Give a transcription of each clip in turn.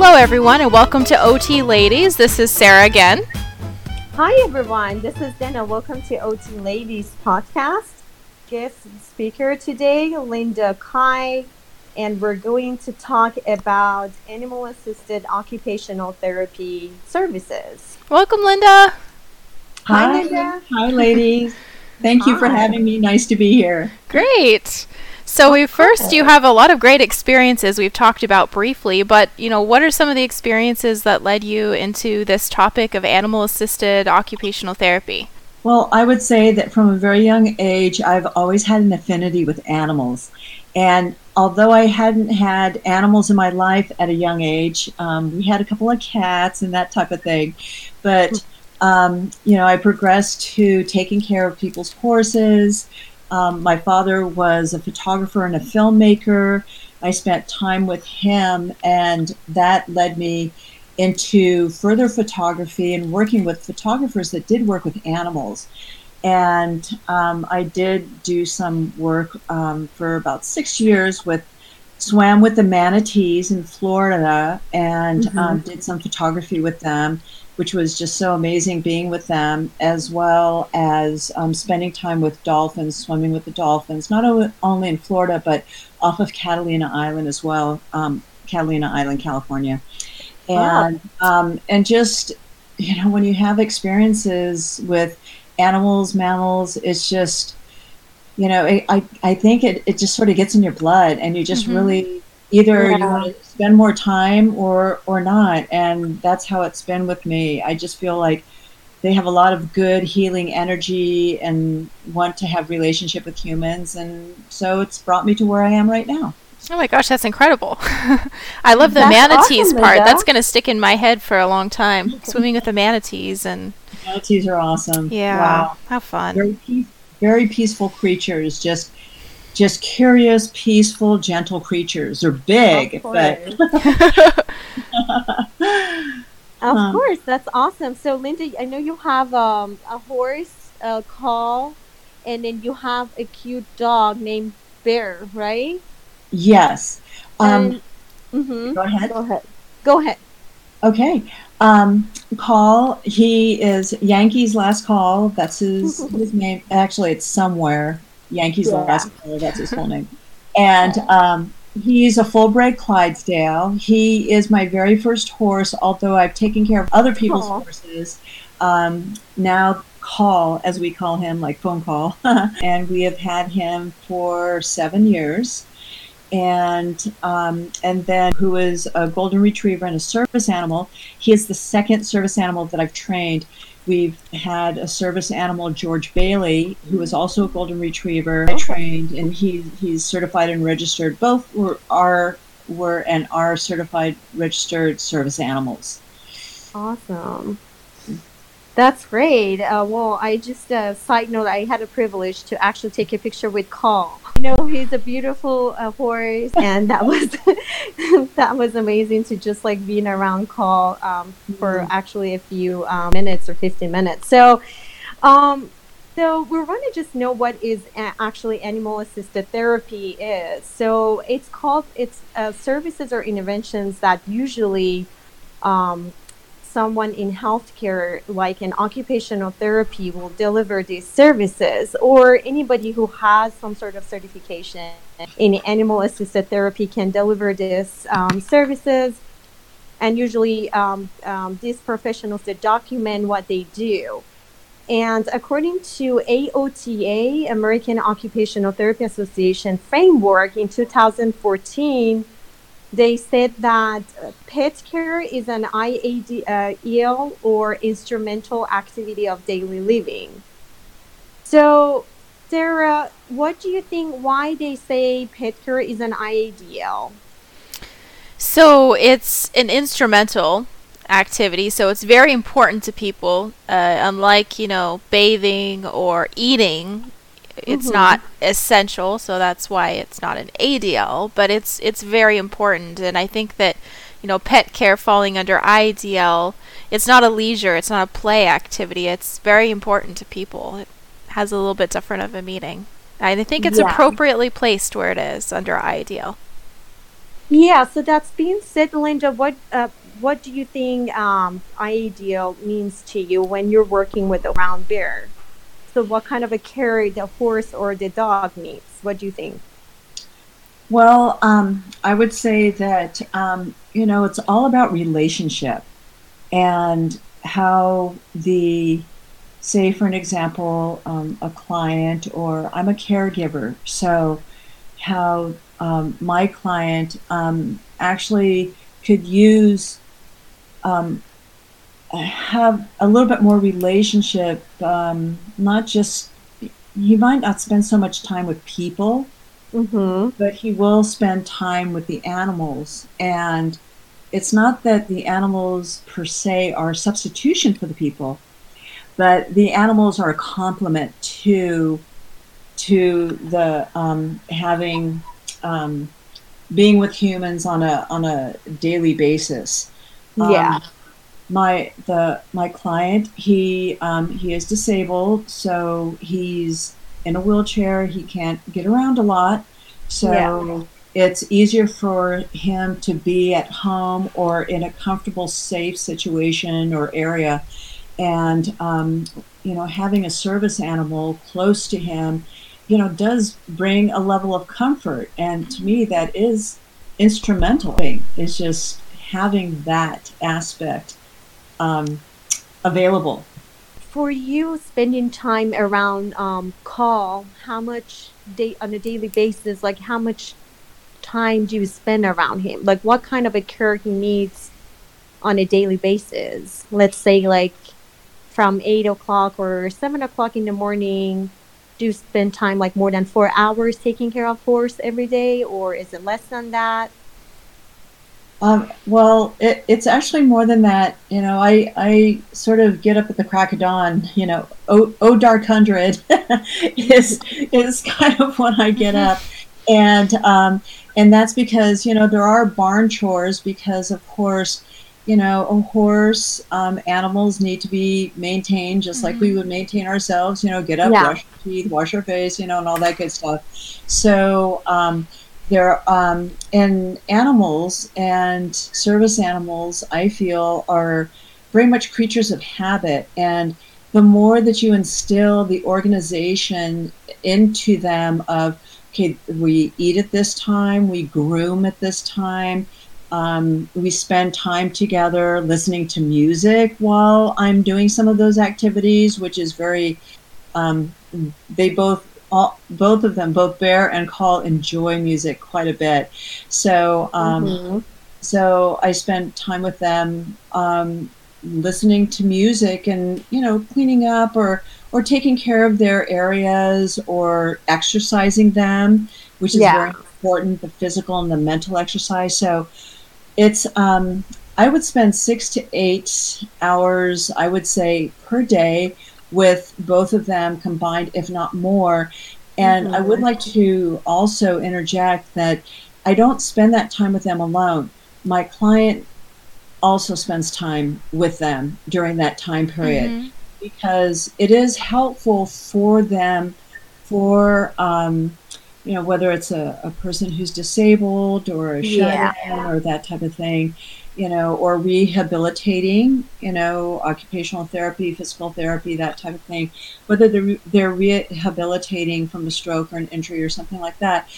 Hello, everyone, and welcome to OT Ladies. This is Sarah again. Hi, everyone. This is Dana. Welcome to OT Ladies podcast. Guest speaker today, Linda Kai, and we're going to talk about animal assisted occupational therapy services. Welcome, Linda. Hi, Linda. Hi, ladies. Thank you for having me. Nice to be here. Great. So, we first, you have a lot of great experiences we've talked about briefly, but you know, what are some of the experiences that led you into this topic of animal assisted occupational therapy? Well, I would say that from a very young age, I've always had an affinity with animals. And although I hadn't had animals in my life at a young age, um, we had a couple of cats and that type of thing. But, um, you know, I progressed to taking care of people's horses. Um, my father was a photographer and a filmmaker. I spent time with him, and that led me into further photography and working with photographers that did work with animals. And um, I did do some work um, for about six years with swam with the manatees in Florida and Mhm. um, did some photography with them, which was just so amazing being with them, as well as um, spending time with dolphins, swimming with the dolphins, not only in Florida, but off of Catalina Island as well, um, Catalina Island, California. Wow. And, um, and just, you know, when you have experiences with animals, mammals, it's just, you know, I, I, think it, it just sort of gets in your blood and you just Mhm. really either you want to spend more time or, or not. And that's how it's been with me. I just feel like they have a lot of good healing energy and want to have relationship with humans. And so it's brought me to where I am right now. Oh my gosh, that's incredible. I love the That's manatees awesome, part. Linda. That's going to stick in my head for a long time. Swimming with the manatees and Manatees are awesome. yeah, Wow. how fun. very peace, very peaceful creatures just just curious peaceful gentle creatures they're big Of but Of Um, course, that's awesome. So, Linda, I know you have um, a horse, a call, and then you have a cute dog named Bear, right? yes um mm-hmm. go ahead Go ahead. Go ahead. okay um call he is yankee's last call that's his his name actually it's somewhere yankee's Yeah. last call that's his full name and um He's a full bred Clydesdale. He is my very first horse, although I've taken care of other people's Aw. horses. Um, now, Call, as we call him, like phone call, and we have had him for seven years. And um, and then who is a golden retriever and a service animal. He is the second service animal that I've trained. We've had a service animal, George Bailey, who is also a golden retriever. I trained, and he he's certified and registered. Both were are were and are certified registered service animals. Awesome. That's great. Uh, well, I just uh, side note, I had a privilege to actually take a picture with Call. You know, he's a beautiful uh, horse, and that was that was amazing to just like being around Call um, for Mhm. actually a few um, minutes or fifteen minutes. So, um, so we want to just know what is a- actually animal assisted therapy is. So it's called it's uh, services or interventions that usually um, someone in healthcare, like an occupational therapy, will deliver these services, or anybody who has some sort of certification in animal assisted therapy can deliver these um, services. And usually, um, um, these professionals they document what they do. And according to AOTA, American Occupational Therapy Association framework in 2014, they said that uh, pet care is an IADL or instrumental activity of daily living. So, Sarah, what do you think? Why they say pet care is an IADL? So it's an instrumental activity, so it's very important to people. Uh, unlike, you know, bathing or eating, it's Mhm. not essential, so that's why it's not an ADL, but it's it's very important and I think that you know, pet care falling under IADL, it's not a leisure, it's not a play activity. It's very important to people. It has a little bit different of a meaning. And I think it's Yeah. appropriately placed where it is under IADL. Yeah, so that's being said, Linda. What uh, what do you think um, ideal means to you when you're working with a brown bear? What kind of a care the horse or the dog needs? What do you think? Well, um, I would say that um, you know it's all about relationship and how the say for an example um, a client or i'm a caregiver so how um, my client um, actually could use um, have a little bit more relationship um, not just he might not spend so much time with people mm-hmm. but he will spend time with the animals and it's not that the animals per se are a substitution for the people but the animals are a complement to to the um, having um, being with humans on a on a daily basis. Yeah. My the my client he um, he is disabled, so he's in a wheelchair. He can't get around a lot, so Yeah. it's easier for him to be at home or in a comfortable, safe situation or area and um, you know having a service animal close to him you know does bring a level of comfort and to me that is instrumental is just having that aspect um, available For you, spending time around um, call, how much day on a daily basis? Like, how much time do you spend around him? Like, what kind of a care he needs on a daily basis? Let's say, like, from eight o'clock or seven o'clock in the morning. Do you spend time like more than four hours taking care of horse every day, or is it less than that? Um, well, it, it's actually more than that. You know, I, I sort of get up at the crack of dawn. You know, oh, oh dark hundred is is kind of when I get up, and um, and that's because you know there are barn chores because of course, you know, a horse, um, animals need to be maintained just like we would maintain ourselves. You know, get up, Yeah. brush your teeth, wash our face, you know, and all that good stuff. So. Um, there um, and animals and service animals i feel are very much creatures of habit. And the more that you instill the organization into them of okay we eat at this time we groom at this time um, we spend time together listening to music while i'm doing some of those activities which is very um, they both all, both of them, both Bear and Call, enjoy music quite a bit. So, um, Mhm. so I spend time with them, um, listening to music and you know cleaning up or or taking care of their areas or exercising them, which is Yeah. very important, the physical and the mental exercise. So it's um, I would spend six to eight hours, I would say, per day with both of them combined, if not more. And I would Mhm. like to also interject that I don't spend that time with them alone. My client also spends time with them during that time period Mhm. because it is helpful for them for um, you know whether it's a, a person who's disabled or a Yeah. shut-in or that type of thing you know or rehabilitating you know occupational therapy physical therapy that type of thing whether they're, they're rehabilitating from a stroke or an injury or something like that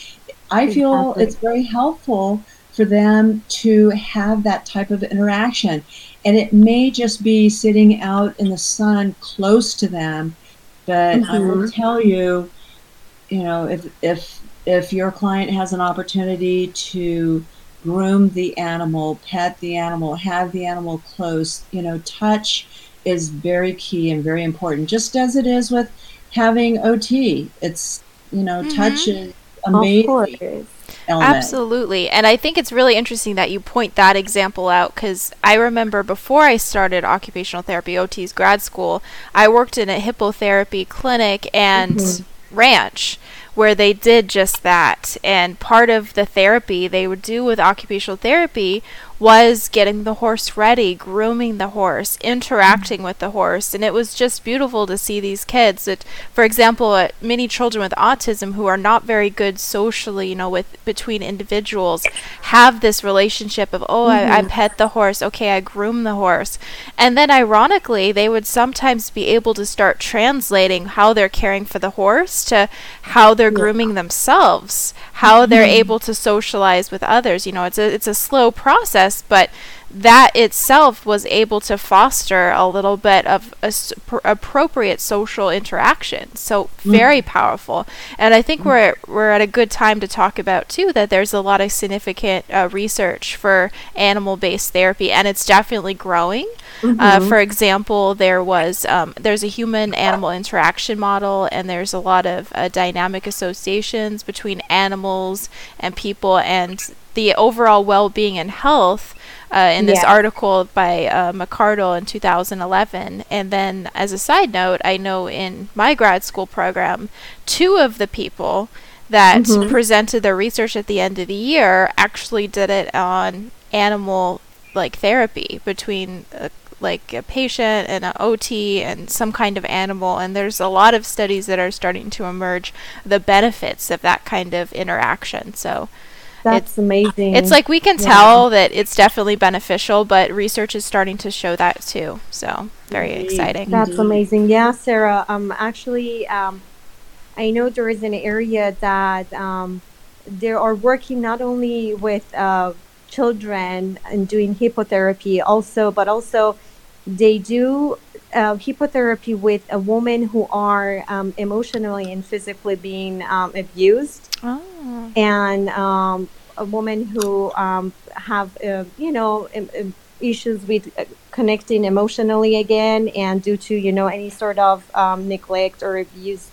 i feel Exactly. it's very helpful for them to have that type of interaction and it may just be sitting out in the sun close to them but i will Mhm. tell you you know if if if your client has an opportunity to groom the animal pet the animal have the animal close you know touch is very key and very important just as it is with having ot it's you know touch is Of amazing course. element Absolutely. And I think it's really interesting that you point that example out because I remember before I started occupational therapy, OT's grad school, I worked in a hippotherapy clinic and Mhm. ranch where they did just that. And part of the therapy they would do with occupational therapy was getting the horse ready, grooming the horse, interacting with the horse, and it was just beautiful to see these kids that for example, uh, many children with autism who are not very good socially, you know, with between individuals have this relationship of oh, mm-hmm. I, I pet the horse, okay, I groom the horse. And then ironically, they would sometimes be able to start translating how they're caring for the horse to how they're yeah. grooming themselves, how they're mm-hmm. able to socialize with others. You know, it's a it's a slow process, but that itself was able to foster a little bit of a, appropriate social interaction. So mm-hmm. very mm. powerful, and I think mm. we're we're at a good time to talk about too that there's a lot of significant uh, research for animal-based therapy, and it's definitely growing. Uh, mm-hmm. Uh, for example, there was um, there's a human-animal interaction model, and there's a lot of uh, dynamic associations between animals and people, and the overall well-being and health uh, in this yeah. article by uh, McArdle in 2011. And then, as a side note, I know in my grad school program, two of the people that mm-hmm. presented their research at the end of the year actually did it on animal like therapy between a, like a patient and an OT and some kind of animal and there's a lot of studies that are starting to emerge the benefits of that kind of interaction so that's it's, amazing. It's like we can yeah. tell that it's definitely beneficial, but research is starting to show that too. So very Indeed. exciting. That's Indeed. amazing. Yeah, Sarah. Um, actually, um, I know there is an area that um, they are working not only with uh, children and doing hippotherapy, also, but also they do uh, hippotherapy with a woman who are um, emotionally and physically being um, abused Oh. And um, a woman who um, have, uh, you know, issues with uh, connecting emotionally again and due to, you know, any sort of um, neglect or abuse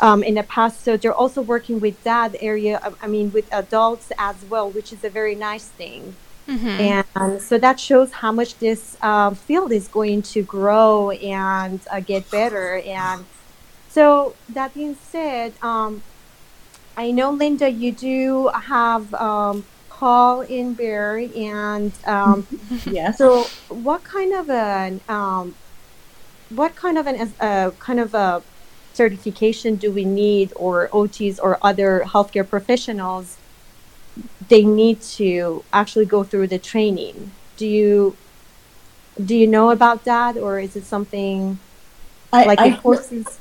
um, in the past. So they're also working with that area, I mean, with adults as well, which is a very nice thing. Mm-hmm. And so that shows how much this uh, field is going to grow and uh, get better. And so that being said, um, I know, Linda, you do have um, Call in Bear, and um, yes. So, what kind of an um, what kind of an uh, kind of a certification do we need, or OTs or other healthcare professionals? They need to actually go through the training. Do you do you know about that, or is it something I, like I, courses?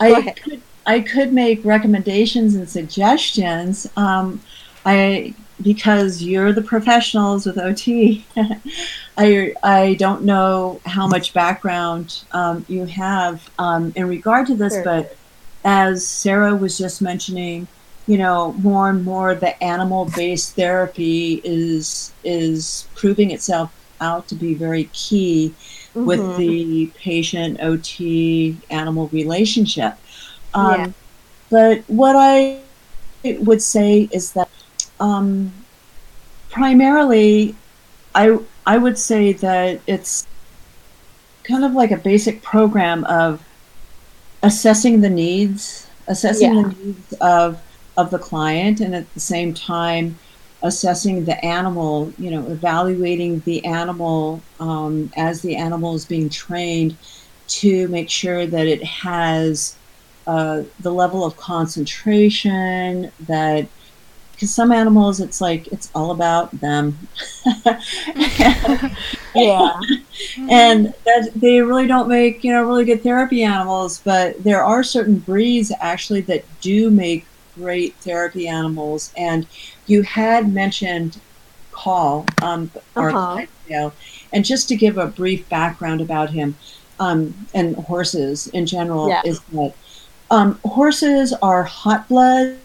I could I could make recommendations and suggestions. Um, I because you're the professionals with OT. I I don't know how much background um, you have um, in regard to this, sure. but as Sarah was just mentioning, you know, more and more the animal-based therapy is is proving itself out to be very key mm-hmm. with the patient OT animal relationship. Um, yeah. But what I would say is that um, primarily, I I would say that it's kind of like a basic program of assessing the needs, assessing yeah. the needs of of the client, and at the same time assessing the animal. You know, evaluating the animal um, as the animal is being trained to make sure that it has uh, the level of concentration that because some animals it's like it's all about them yeah and that they really don't make you know really good therapy animals but there are certain breeds actually that do make great therapy animals and you had mentioned Call um or uh-huh. and just to give a brief background about him um and horses in general yeah. is that um, horses are hot bloods,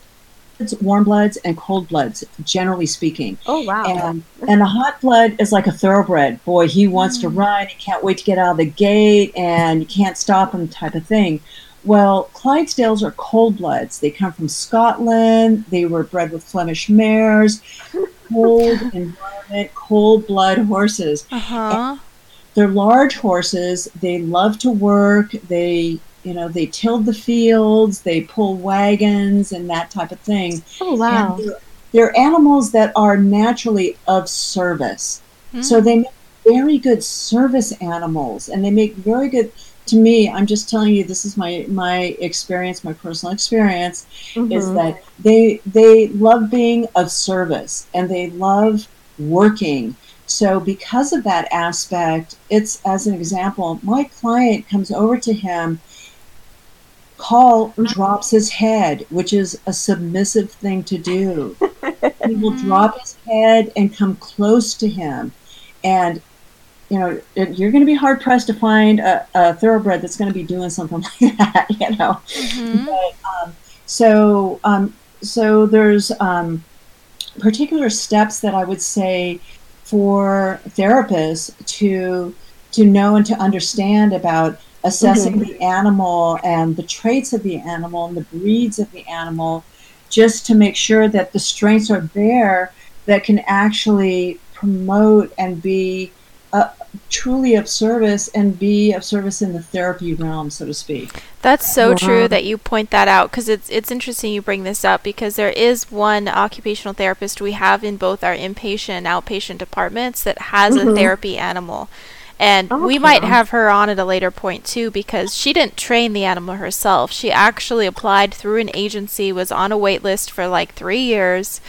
warm bloods, and cold bloods, generally speaking. Oh wow! And, and a hot blood is like a thoroughbred. Boy, he wants mm. to run. He can't wait to get out of the gate, and you can't stop him, type of thing. Well, Clydesdales are cold bloods. They come from Scotland. They were bred with Flemish mares, cold environment, cold blood horses. Uh-huh. They're large horses. They love to work. They you know, they tilled the fields, they pull wagons and that type of thing. Oh wow! And, they're animals that are naturally of service. Mm-hmm. So they make very good service animals and they make very good to me i'm just telling you this is my my experience my personal experience mm-hmm. is that they they love being of service and they love working so because of that aspect it's as an example my client comes over to him Call drops his head, which is a submissive thing to do. he will drop his head and come close to him. And you know, you're going to be hard pressed to find a, a, thoroughbred that's going to be doing something like that. You know, mm-hmm. but, um, so um, so there's um, particular steps that I would say for therapists to to know and to understand about assessing mm-hmm. the animal and the traits of the animal and the breeds of the animal, just to make sure that the strengths are there that can actually promote and be uh, truly of service and be of service in the therapy realm, so to speak. That's so wow. true that you point that out because it's it's interesting you bring this up because there is one occupational therapist we have in both our inpatient and outpatient departments that has mm-hmm. a therapy animal. And okay. we might have her on at a later point too because she didn't train the animal herself. She actually applied through an agency, was on a wait list for like three years,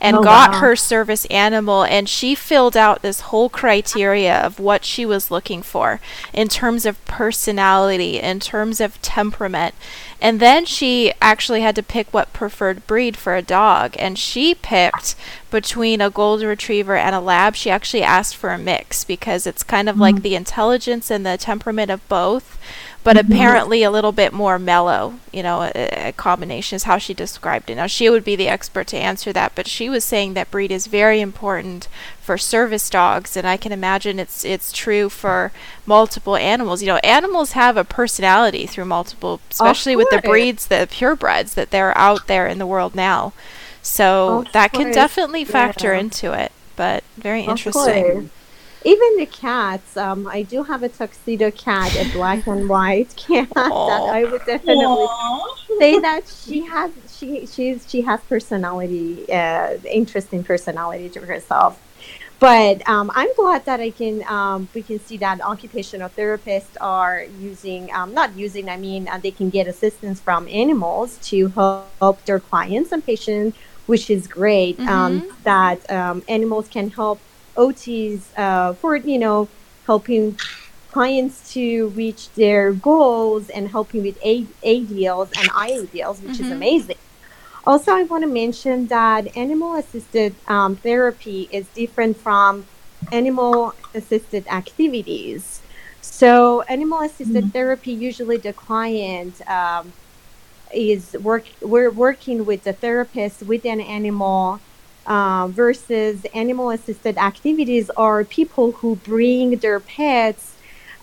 and oh, got wow. her service animal and she filled out this whole criteria of what she was looking for in terms of personality in terms of temperament and then she actually had to pick what preferred breed for a dog and she picked between a golden retriever and a lab she actually asked for a mix because it's kind of mm-hmm. like the intelligence and the temperament of both but mm-hmm. apparently a little bit more mellow, you know, a, a, combination is how she described it. Now, she would be the expert to answer that, but she was saying that breed is very important for service dogs, and I can imagine it's it's true for multiple animals. You know, animals have a personality through multiple, especially with the breeds, the purebreds that they're out there in the world now. So that can definitely factor yeah. into it, but very interesting even the cats um, i do have a tuxedo cat a black and white cat Aww. that i would definitely Aww. say that she has she she's she has personality uh, interesting personality to herself but um, I'm glad that I can um, we can see that occupational therapists are using um, not using I mean uh, they can get assistance from animals to help their clients and patients, which is great. Um, mm-hmm. that um, animals can help OTs uh, for you know helping clients to reach their goals and helping with A- ADLs and IADLs, which mm-hmm. is amazing. Also, I want to mention that animal assisted um, therapy is different from animal assisted activities. So, animal assisted mm-hmm. therapy usually the client um, is work. We're working with the therapist with an animal uh, versus animal assisted activities are people who bring their pets.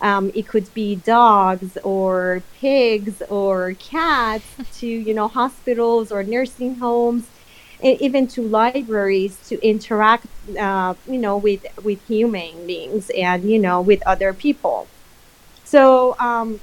Um, it could be dogs or pigs or cats to you know hospitals or nursing homes, and even to libraries to interact uh, you know with with human beings and you know with other people. So um,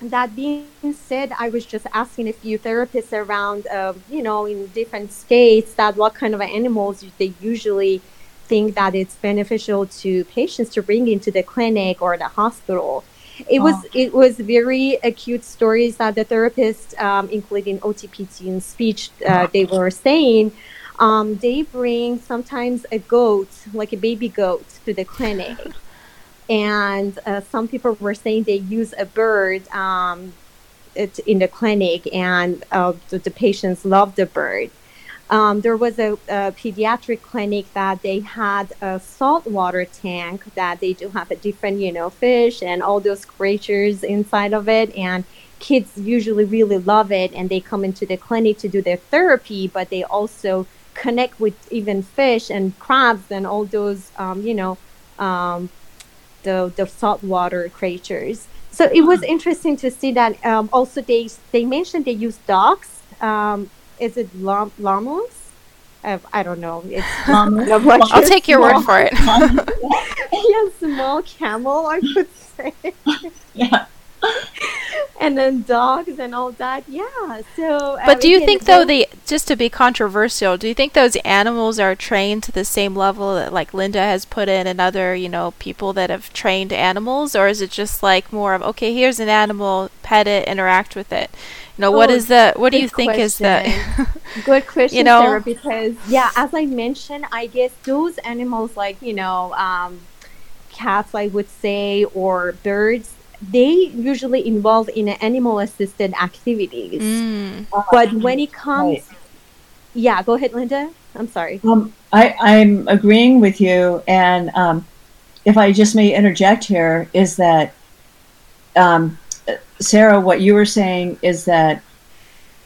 that being said, I was just asking a few therapists around, uh, you know, in different states, that what kind of animals they usually think that it's beneficial to patients to bring into the clinic or the hospital. It oh. was it was very acute stories that the therapists, um, including OTPT and speech, uh, they were saying. Um, they bring sometimes a goat, like a baby goat, to the clinic and uh, some people were saying they use a bird um, in the clinic, and uh, the, the, patients love the bird. Um, there was a, a, pediatric clinic that they had a saltwater tank that they do have a different, you know, fish and all those creatures inside of it, and kids usually really love it, and they come into the clinic to do their therapy, but they also connect with even fish and crabs and all those, um, you know, um, the, the saltwater creatures. So it was hmm. interesting to see that um, also they they mentioned they use dogs. Um, is it lam- llamas? Uh, I don't know. It's llamas. I'll take your word for it. yeah, small camel, I would say. yeah. And then dogs and all that. Yeah. So. But do you think though the just to be controversial? Do you think those animals are trained to the same level that like Linda has put in and other you know people that have trained animals, or is it just like more of okay, here's an animal, pet it, interact with it? You know, oh, what is the what do you think question. is the good question, you know? Sarah, because yeah, as I mentioned, I guess those animals like you know. Um, cats, I would say, or birds, they usually involve in animal assisted activities. Mm. But when it comes, right. yeah, go ahead, Linda. I'm sorry. Um, I, I'm agreeing with you. And um, if I just may interject here, is that, um, Sarah, what you were saying is that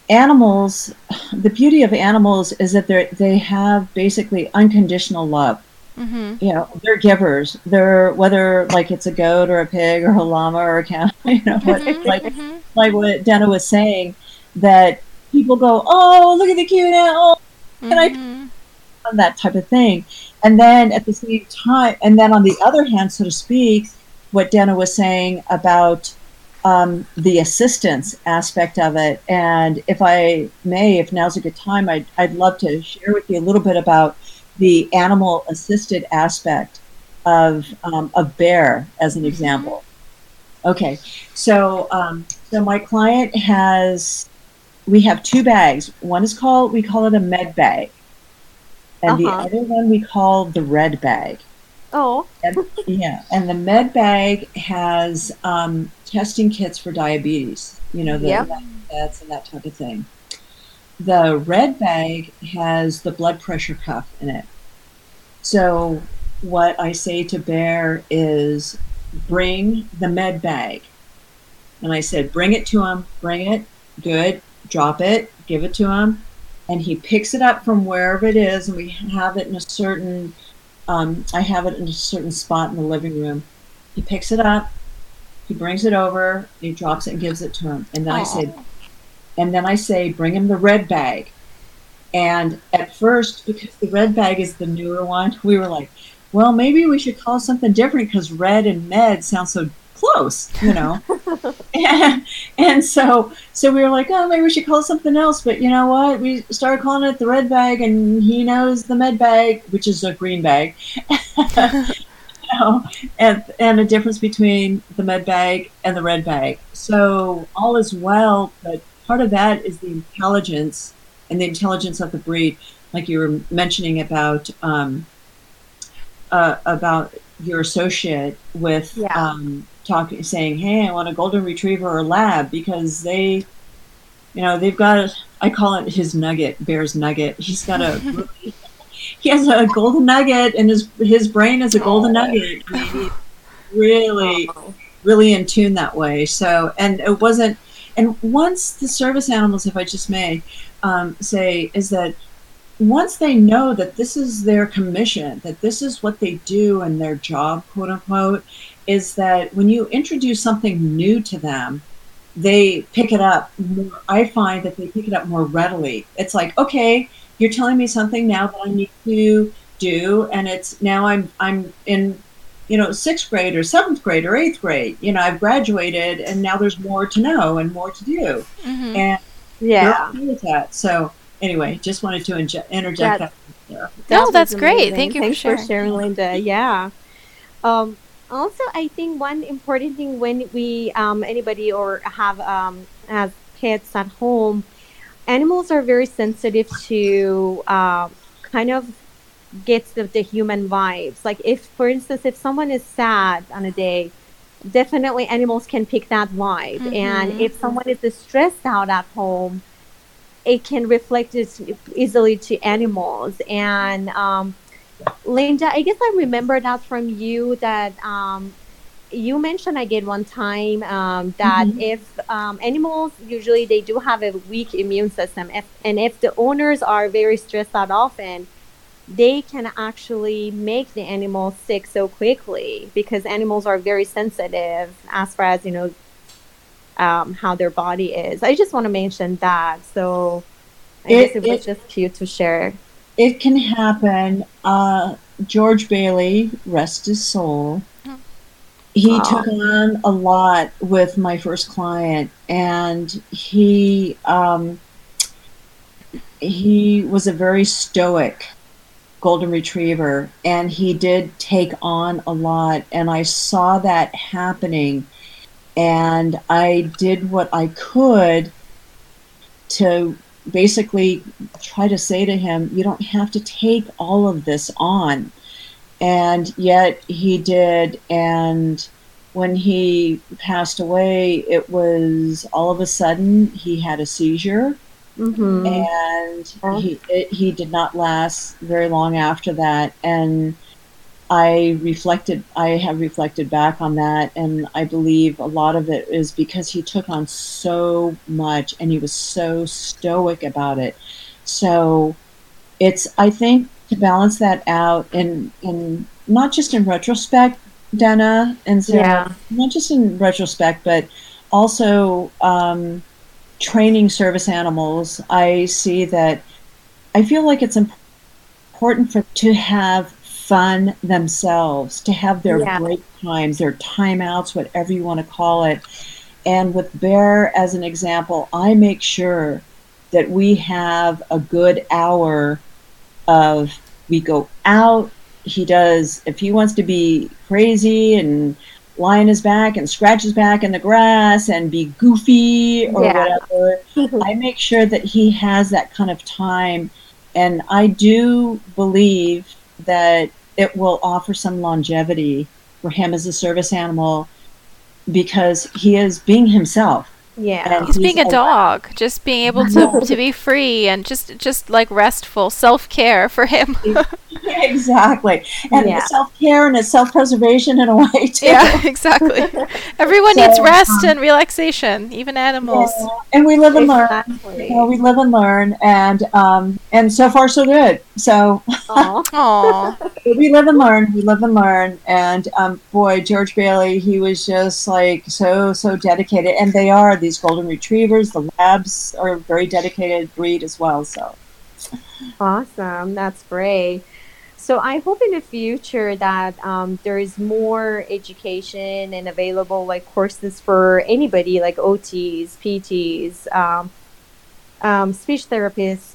animals, the beauty of animals is that they they have basically unconditional love. Mm-hmm. You know, they're givers. They're whether like it's a goat or a pig or a llama or a cow. You know, mm-hmm. like mm-hmm. like what Dana was saying, that people go, "Oh, look at the cute animal," and I mm-hmm. that type of thing. And then at the same time, and then on the other hand, so to speak, what Dana was saying about um, the assistance aspect of it. And if I may, if now's a good time, I'd, I'd love to share with you a little bit about the animal assisted aspect of um, a bear as an example. Okay, so um, so my client has we have two bags. One is called we call it a med bag, and uh-huh. the other one we call the red bag. Oh, and, yeah, and the med bag has um, testing kits for diabetes. You know the yep. and that type of thing. The red bag has the blood pressure cuff in it. So, what I say to Bear is bring the med bag. And I said, bring it to him, bring it, good, drop it, give it to him. And he picks it up from wherever it is, and we have it in a certain, um, I have it in a certain spot in the living room. He picks it up, he brings it over, he drops it and gives it to him. And then Aww. I said, and then I say, bring him the red bag. And at first, because the red bag is the newer one, we were like, well, maybe we should call something different because red and med sound so close, you know. and, and so so we were like, oh, maybe we should call something else. But you know what? We started calling it the red bag, and he knows the med bag, which is a green bag. you know, and and a difference between the med bag and the red bag. So all is well, but part of that is the intelligence and the intelligence of the breed, like you were mentioning about um, uh, about your associate with yeah. um, talking, saying, "Hey, I want a golden retriever or lab," because they, you know, they've got. A, I call it his nugget, Bear's nugget. He's got a. he has a golden nugget, and his his brain is a golden oh. nugget. I mean, really, really in tune that way. So, and it wasn't. And once the service animals, if I just may, um, say is that once they know that this is their commission, that this is what they do and their job, quote unquote, is that when you introduce something new to them, they pick it up more. I find that they pick it up more readily. It's like, okay, you're telling me something now that I need to do, and it's now I'm I'm in you know sixth grade or seventh grade or eighth grade. You know, I've graduated, and now there's more to know and more to do, mm-hmm. and yeah. with that. So anyway, just wanted to inje- interject that. that no, that's great. Thank you Thanks for sharing. for sharing, Linda. Yeah. Um, also, I think one important thing when we um, anybody or have um, as pets at home, animals are very sensitive to uh, kind of gets the, the human vibes. Like if, for instance, if someone is sad on a day, definitely animals can pick that vibe. Mm-hmm. And if someone is stressed out at home, it can reflect it easily to animals. And um, Linda, I guess I remember that from you that um, you mentioned again one time um, that mm-hmm. if um, animals usually they do have a weak immune system, if, and if the owners are very stressed out often, they can actually make the animal sick so quickly because animals are very sensitive as far as you know um, how their body is. I just want to mention that. So I it, guess it was it, just cute to share. It can happen. Uh, George Bailey, rest his soul. he wow. took on a lot with my first client, and he um, he was a very stoic golden retriever, and he did take on a lot, and I saw that happening, and I did what I could to basically try to say to him, "You don't have to take all of this on." and yet he did. And when he passed away, it was all of a sudden he had a seizure. Mm-hmm. And he it, he did not last very long after that. And I reflected, I have reflected back on that, and I believe a lot of it is because he took on so much and he was so stoic about it. So it's, I think, to balance that out in in not just in retrospect, Dana, and so yeah. not just in retrospect, but also um, training service animals. I see that I feel like it's important for to have fun themselves, to have their yeah. break times, their timeouts, whatever you want to call it. And with Bear as an example, I make sure that we have a good hour of we go out. He does, if he wants to be crazy and lie on his back and scratch his back in the grass and be goofy or yeah. whatever, mm-hmm. I make sure that he has that kind of time. And I do believe that it will offer some longevity for him as a service animal because he is being himself yeah, and he's, he's being a dog, just being able to, to be free and just just like restful self care for him. exactly, and yeah. self care and self preservation in a way too. Yeah, exactly. Everyone so, needs rest um, and relaxation, even animals. Yeah. And we live and exactly. learn. You know, we live and learn, and um, and so far so good. So, we live and learn. We live and learn, and um, boy, George Bailey, he was just like so so dedicated, and they are these golden retrievers. The labs are a very dedicated breed as well. So awesome! That's great. So I hope in the future that um, there is more education and available like courses for anybody like OTs, PTs, um, um, speech therapists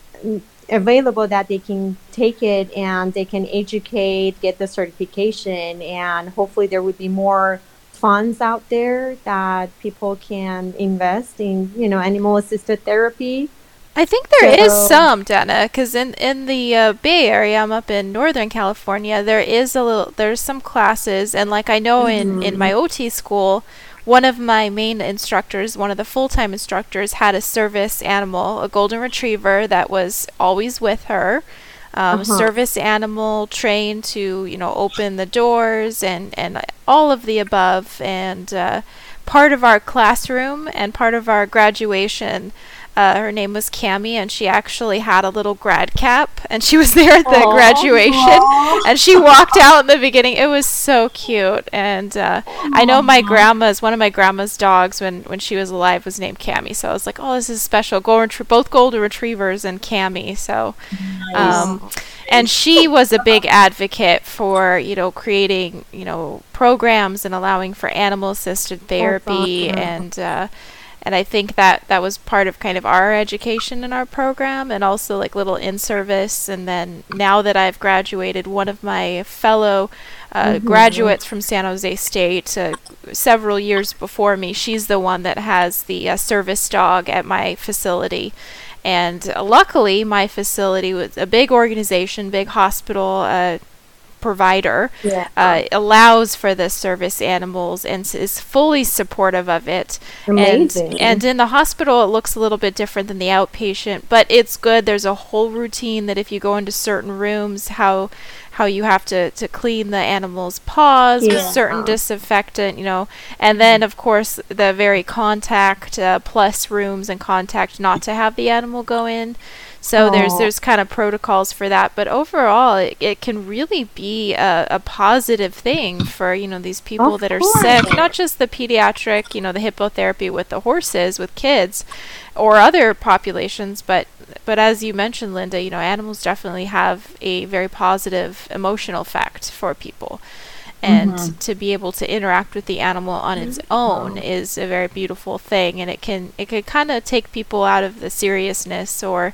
available that they can take it and they can educate, get the certification, and hopefully there would be more funds out there that people can invest in, you know, animal assisted therapy. I think there so, is some, Dana, because in in the uh, Bay Area, I'm up in Northern California. There is a little, there's some classes, and like I know mm-hmm. in in my OT school, one of my main instructors, one of the full time instructors, had a service animal, a golden retriever that was always with her um, uh-huh. service animal trained to you know open the doors and and all of the above and uh, part of our classroom and part of our graduation uh, her name was Cami, and she actually had a little grad cap, and she was there at the Aww. graduation, Aww. and she walked out in the beginning. It was so cute, and uh, I know my grandma's one of my grandma's dogs when when she was alive was named Cami, so I was like, oh, this is special. Golden, both golden retrievers and Cami, so. Um, and she was a big advocate for you know creating you know programs and allowing for animal assisted therapy awesome. and uh, and I think that that was part of kind of our education in our program and also like little in service and then now that I've graduated one of my fellow uh, mm-hmm. graduates from San Jose State uh, several years before me she's the one that has the uh, service dog at my facility and uh, luckily my facility was a big organization big hospital uh, provider yeah. uh, allows for the service animals and is fully supportive of it. Amazing. And, and in the hospital, it looks a little bit different than the outpatient, but it's good. There's a whole routine that if you go into certain rooms, how how you have to, to clean the animal's paws yeah. with certain disinfectant, you know, and then of course the very contact uh, plus rooms and contact not to have the animal go in. So there's there's kind of protocols for that, but overall, it, it can really be a, a positive thing for you know these people of that are course. sick. Not just the pediatric, you know, the hippotherapy with the horses with kids, or other populations, but but as you mentioned, Linda, you know, animals definitely have a very positive emotional effect for people. and Mhm. to be able to interact with the animal on its own is a very beautiful thing and it can it can kind of take people out of the seriousness or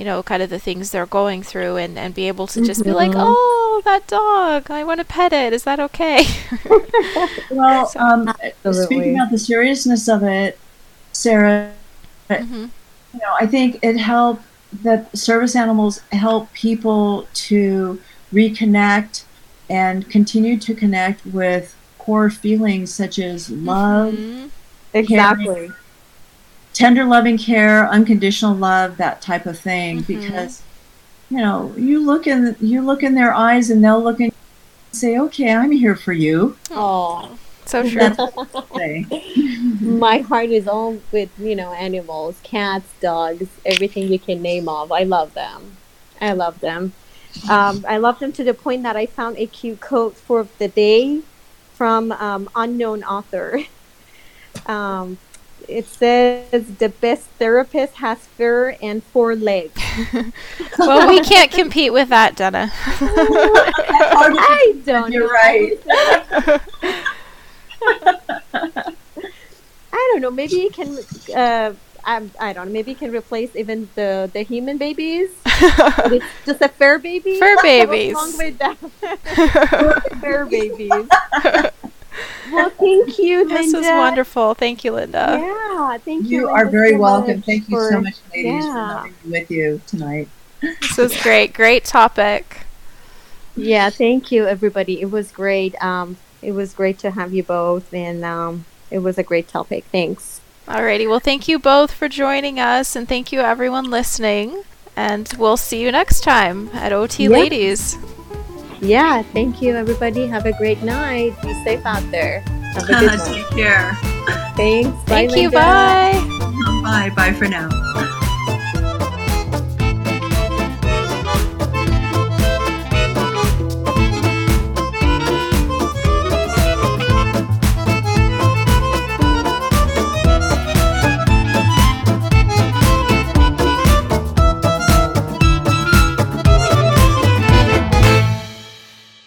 you know kind of the things they're going through and and be able to just be like Mhm. oh that dog i want to pet it is that okay Well, So- um, speaking about the seriousness of it, Sarah, hmm you know, I think it helped that service animals help people to reconnect and continue to connect with core feelings such as love, Mhm. Exactly. Tender loving care, unconditional love, that type of thing. Mhm. Because you know, you look in you look in their eyes and they'll look in and say, "Okay, I'm here for you." Oh, so true That's what they say. my heart is all with you know animals, cats, dogs, everything you can name of. I love them. I love them. Um, I love them to the point that I found a cute quote for the day from um, unknown author. Um, it says the best therapist has fur and four legs. well we can't compete with that Donna. I don't You're know. right. I don't know. Maybe it can. Uh, I, I don't know. Maybe it can replace even the the human babies. But it's just a fur baby. Fur What's babies. wrong with that? fur babies. Well, thank you, Linda. this was wonderful thank you linda Yeah, thank you. You Linda, are very so welcome. Thank you for- so much, ladies, yeah. for having me with you tonight. this was great great topic Yeah, thank you, everybody. It was great. Um, it was great to have you both, and um, it was a great topic. Thanks. Alrighty, well, thank you both for joining us, and thank you everyone listening. And we'll see you next time at OT Yeah. Ladies. Yeah, thank you, everybody. Have a great night. Be safe out there. Have a good one. Take care. Thanks. Bye, Thank you. Linda. Bye. Bye. Bye for now.